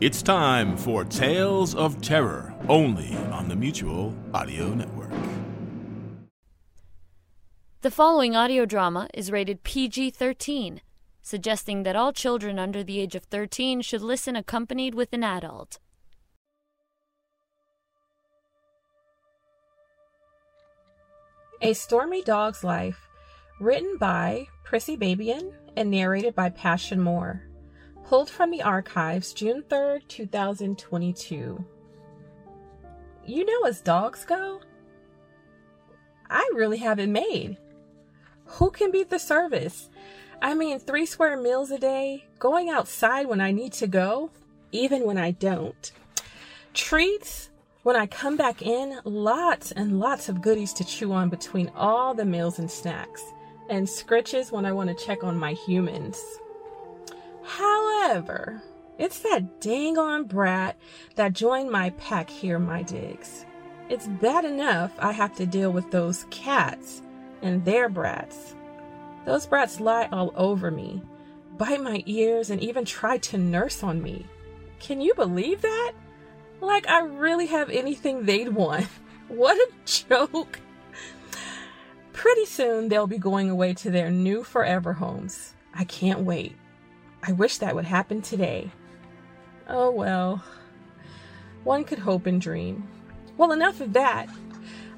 It's time for Tales of Terror, only on the Mutual Audio Network. The following audio drama is rated PG 13, suggesting that all children under the age of 13 should listen accompanied with an adult. A Stormy Dog's Life, written by Prissy Babione and narrated by Passion Moore. Pulled from the archives, June 3rd, 2022. You know, as dogs go, I really have it made. Who can beat the service? I mean, three square meals a day, going outside when I need to go, even when I don't. Treats when I come back in, lots and lots of goodies to chew on between all the meals and snacks, and scritches when I want to check on my humans. However, it's that dang on brat that joined my pack here, my digs. It's bad enough I have to deal with those cats and their brats. Those brats lie all over me, bite my ears, and even try to nurse on me. Can you believe that? Like I really have anything they'd want. What a joke. Pretty soon they'll be going away to their new forever homes. I can't wait. I wish that would happen today. Oh well. One could hope and dream. Well, enough of that.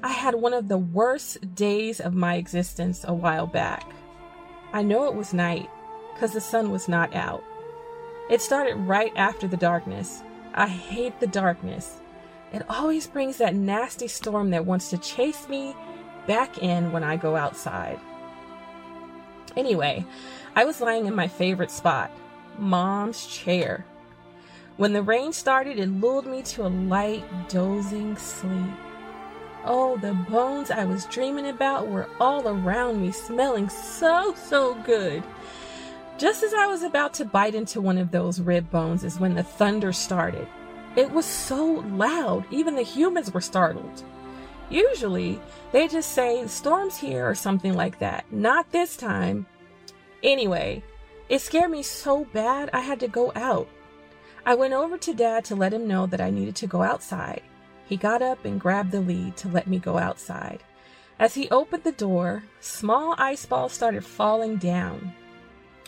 I had one of the worst days of my existence a while back. I know it was night because the sun was not out. It started right after the darkness. I hate the darkness. It always brings that nasty storm that wants to chase me back in when I go outside. Anyway, I was lying in my favorite spot, Mom's chair. When the rain started, it lulled me to a light, dozing sleep. Oh, the bones I was dreaming about were all around me, smelling so, so good. Just as I was about to bite into one of those rib bones is when the thunder started. It was so loud, even the humans were startled. Usually, they just say, storm's here or something like that. Not this time. Anyway, it scared me so bad I had to go out. I went over to Dad to let him know that I needed to go outside. He got up and grabbed the lead to let me go outside. As he opened the door, small ice balls started falling down.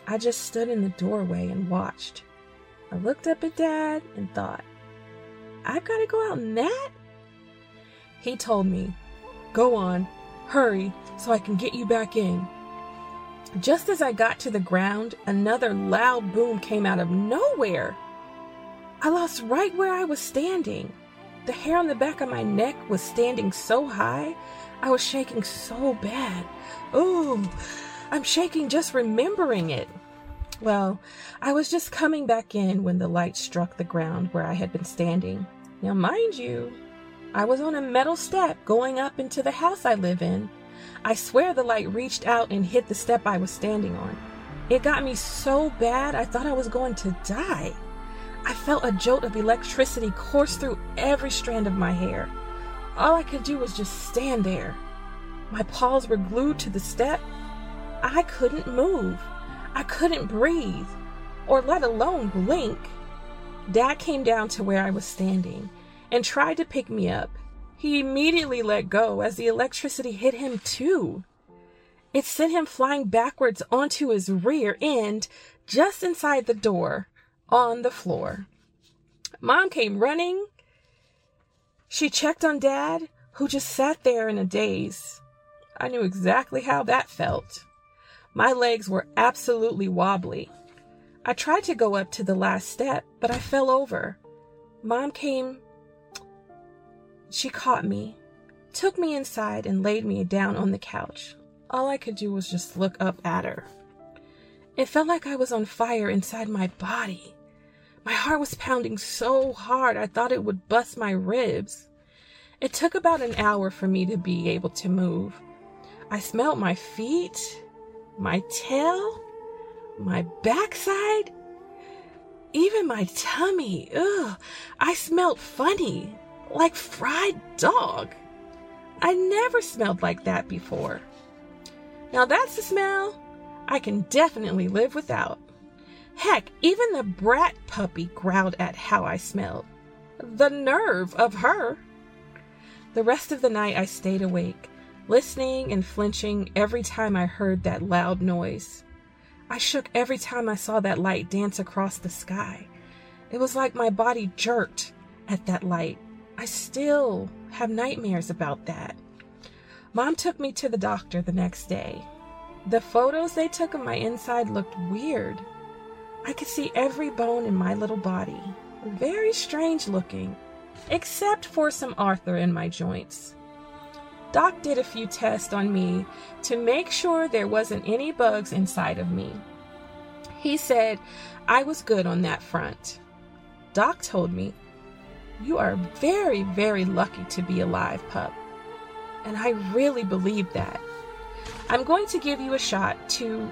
I just stood in the doorway and watched. I looked up at Dad and thought, I've got to go out in that? He told me, Go on, hurry, so I can get you back in. Just as I got to the ground, another loud boom came out of nowhere. I lost right where I was standing. The hair on the back of my neck was standing so high, I was shaking so bad. Oh, I'm shaking just remembering it. Well, I was just coming back in when the light struck the ground where I had been standing. Now, mind you, I was on a metal step going up into the house I live in. I swear the light reached out and hit the step I was standing on. It got me so bad I thought I was going to die. I felt a jolt of electricity course through every strand of my hair. All I could do was just stand there. My paws were glued to the step. I couldn't move. I couldn't breathe, or let alone blink. Dad came down to where I was standing and tried to pick me up. He immediately let go as the electricity hit him too. It sent him flying backwards onto his rear end just inside the door on the floor. Mom came running. She checked on Dad, who just sat there in a daze. I knew exactly how that felt. My legs were absolutely wobbly. I tried to go up to the last step, but I fell over. Mom came. She caught me, took me inside, and laid me down on the couch. All I could do was just look up at her. It felt like I was on fire inside my body. My heart was pounding so hard I thought it would bust my ribs. It took about an hour for me to be able to move. I smelled my feet, my tail, my backside, even my tummy. Ugh, I smelled funny, like fried dog. I never smelled like that before. Now that's a smell I can definitely live without. Heck, even the brat puppy growled at how I smelled. The nerve of her! The rest of the night I stayed awake, listening and flinching every time I heard that loud noise. I shook every time I saw that light dance across the sky. It was like my body jerked at that light. I still have nightmares about that. Mom took me to the doctor the next day. The photos they took of my inside looked weird. I could see every bone in my little body. Very strange looking, except for some arthur in my joints. Doc did a few tests on me to make sure there wasn't any bugs inside of me. He said I was good on that front. Doc told me, You are very, very lucky to be alive, pup. And I really believe that. I'm going to give you a shot to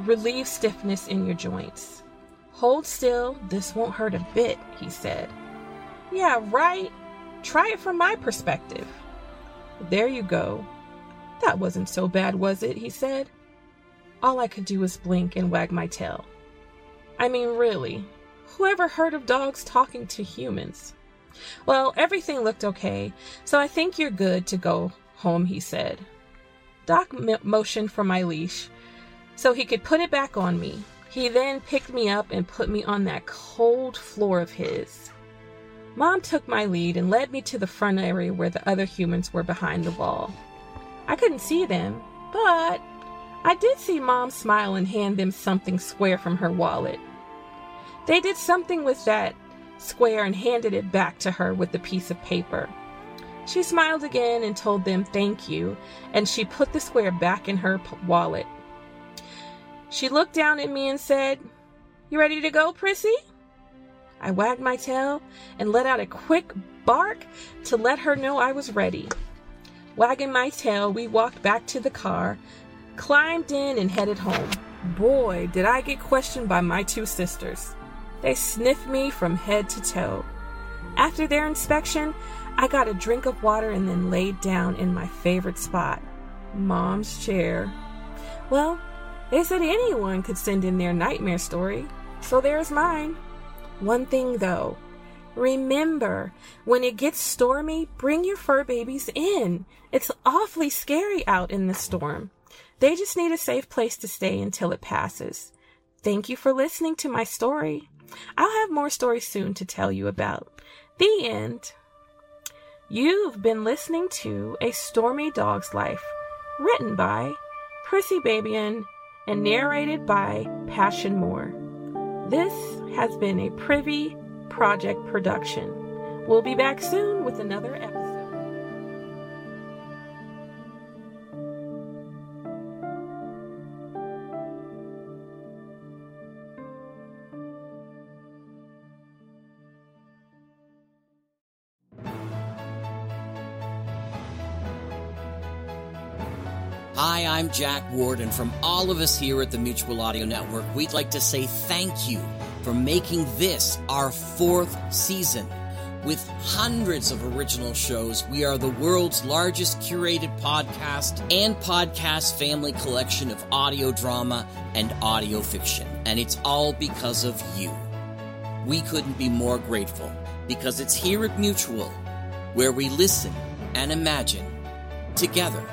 relieve stiffness in your joints. Hold still, this won't hurt a bit, he said. Yeah, right. Try it from my perspective. There you go. That wasn't so bad, was it? he said. All I could do was blink and wag my tail. I mean, really, whoever heard of dogs talking to humans? Well, everything looked okay, so I think you're good to go home, he said. Doc motioned for my leash so he could put it back on me. He then picked me up and put me on that cold floor of his. Mom took my lead and led me to the front area where the other humans were behind the wall. I couldn't see them, but I did see Mom smile and hand them something square from her wallet. They did something with that square and handed it back to her with the piece of paper. She smiled again and told them thank you, and she put the square back in her p- wallet. She looked down at me and said, You ready to go, Prissy? I wagged my tail and let out a quick bark to let her know I was ready. Wagging my tail, we walked back to the car, climbed in, and headed home. Boy, did I get questioned by my two sisters. They sniffed me from head to toe. After their inspection, I got a drink of water and then laid down in my favorite spot, Mom's chair. Well, they said anyone could send in their nightmare story, so there's mine. One thing though, remember, when it gets stormy, bring your fur babies in. It's awfully scary out in the storm. They just need a safe place to stay until it passes. Thank you for listening to my story. I'll have more stories soon to tell you about. The end. You've been listening to A Stormy Dog's Life, written by Prissy Babione and narrated by Passion Moore. This has been a Privy Project production. We'll be back soon with another episode. Hi, I'm Jack Ward, and from all of us here at the Mutual Audio Network, we'd like to say thank you for making this our fourth season. With hundreds of original shows, we are the world's largest curated podcast and podcast family collection of audio drama and audio fiction. And it's all because of you. We couldn't be more grateful because it's here at Mutual where we listen and imagine together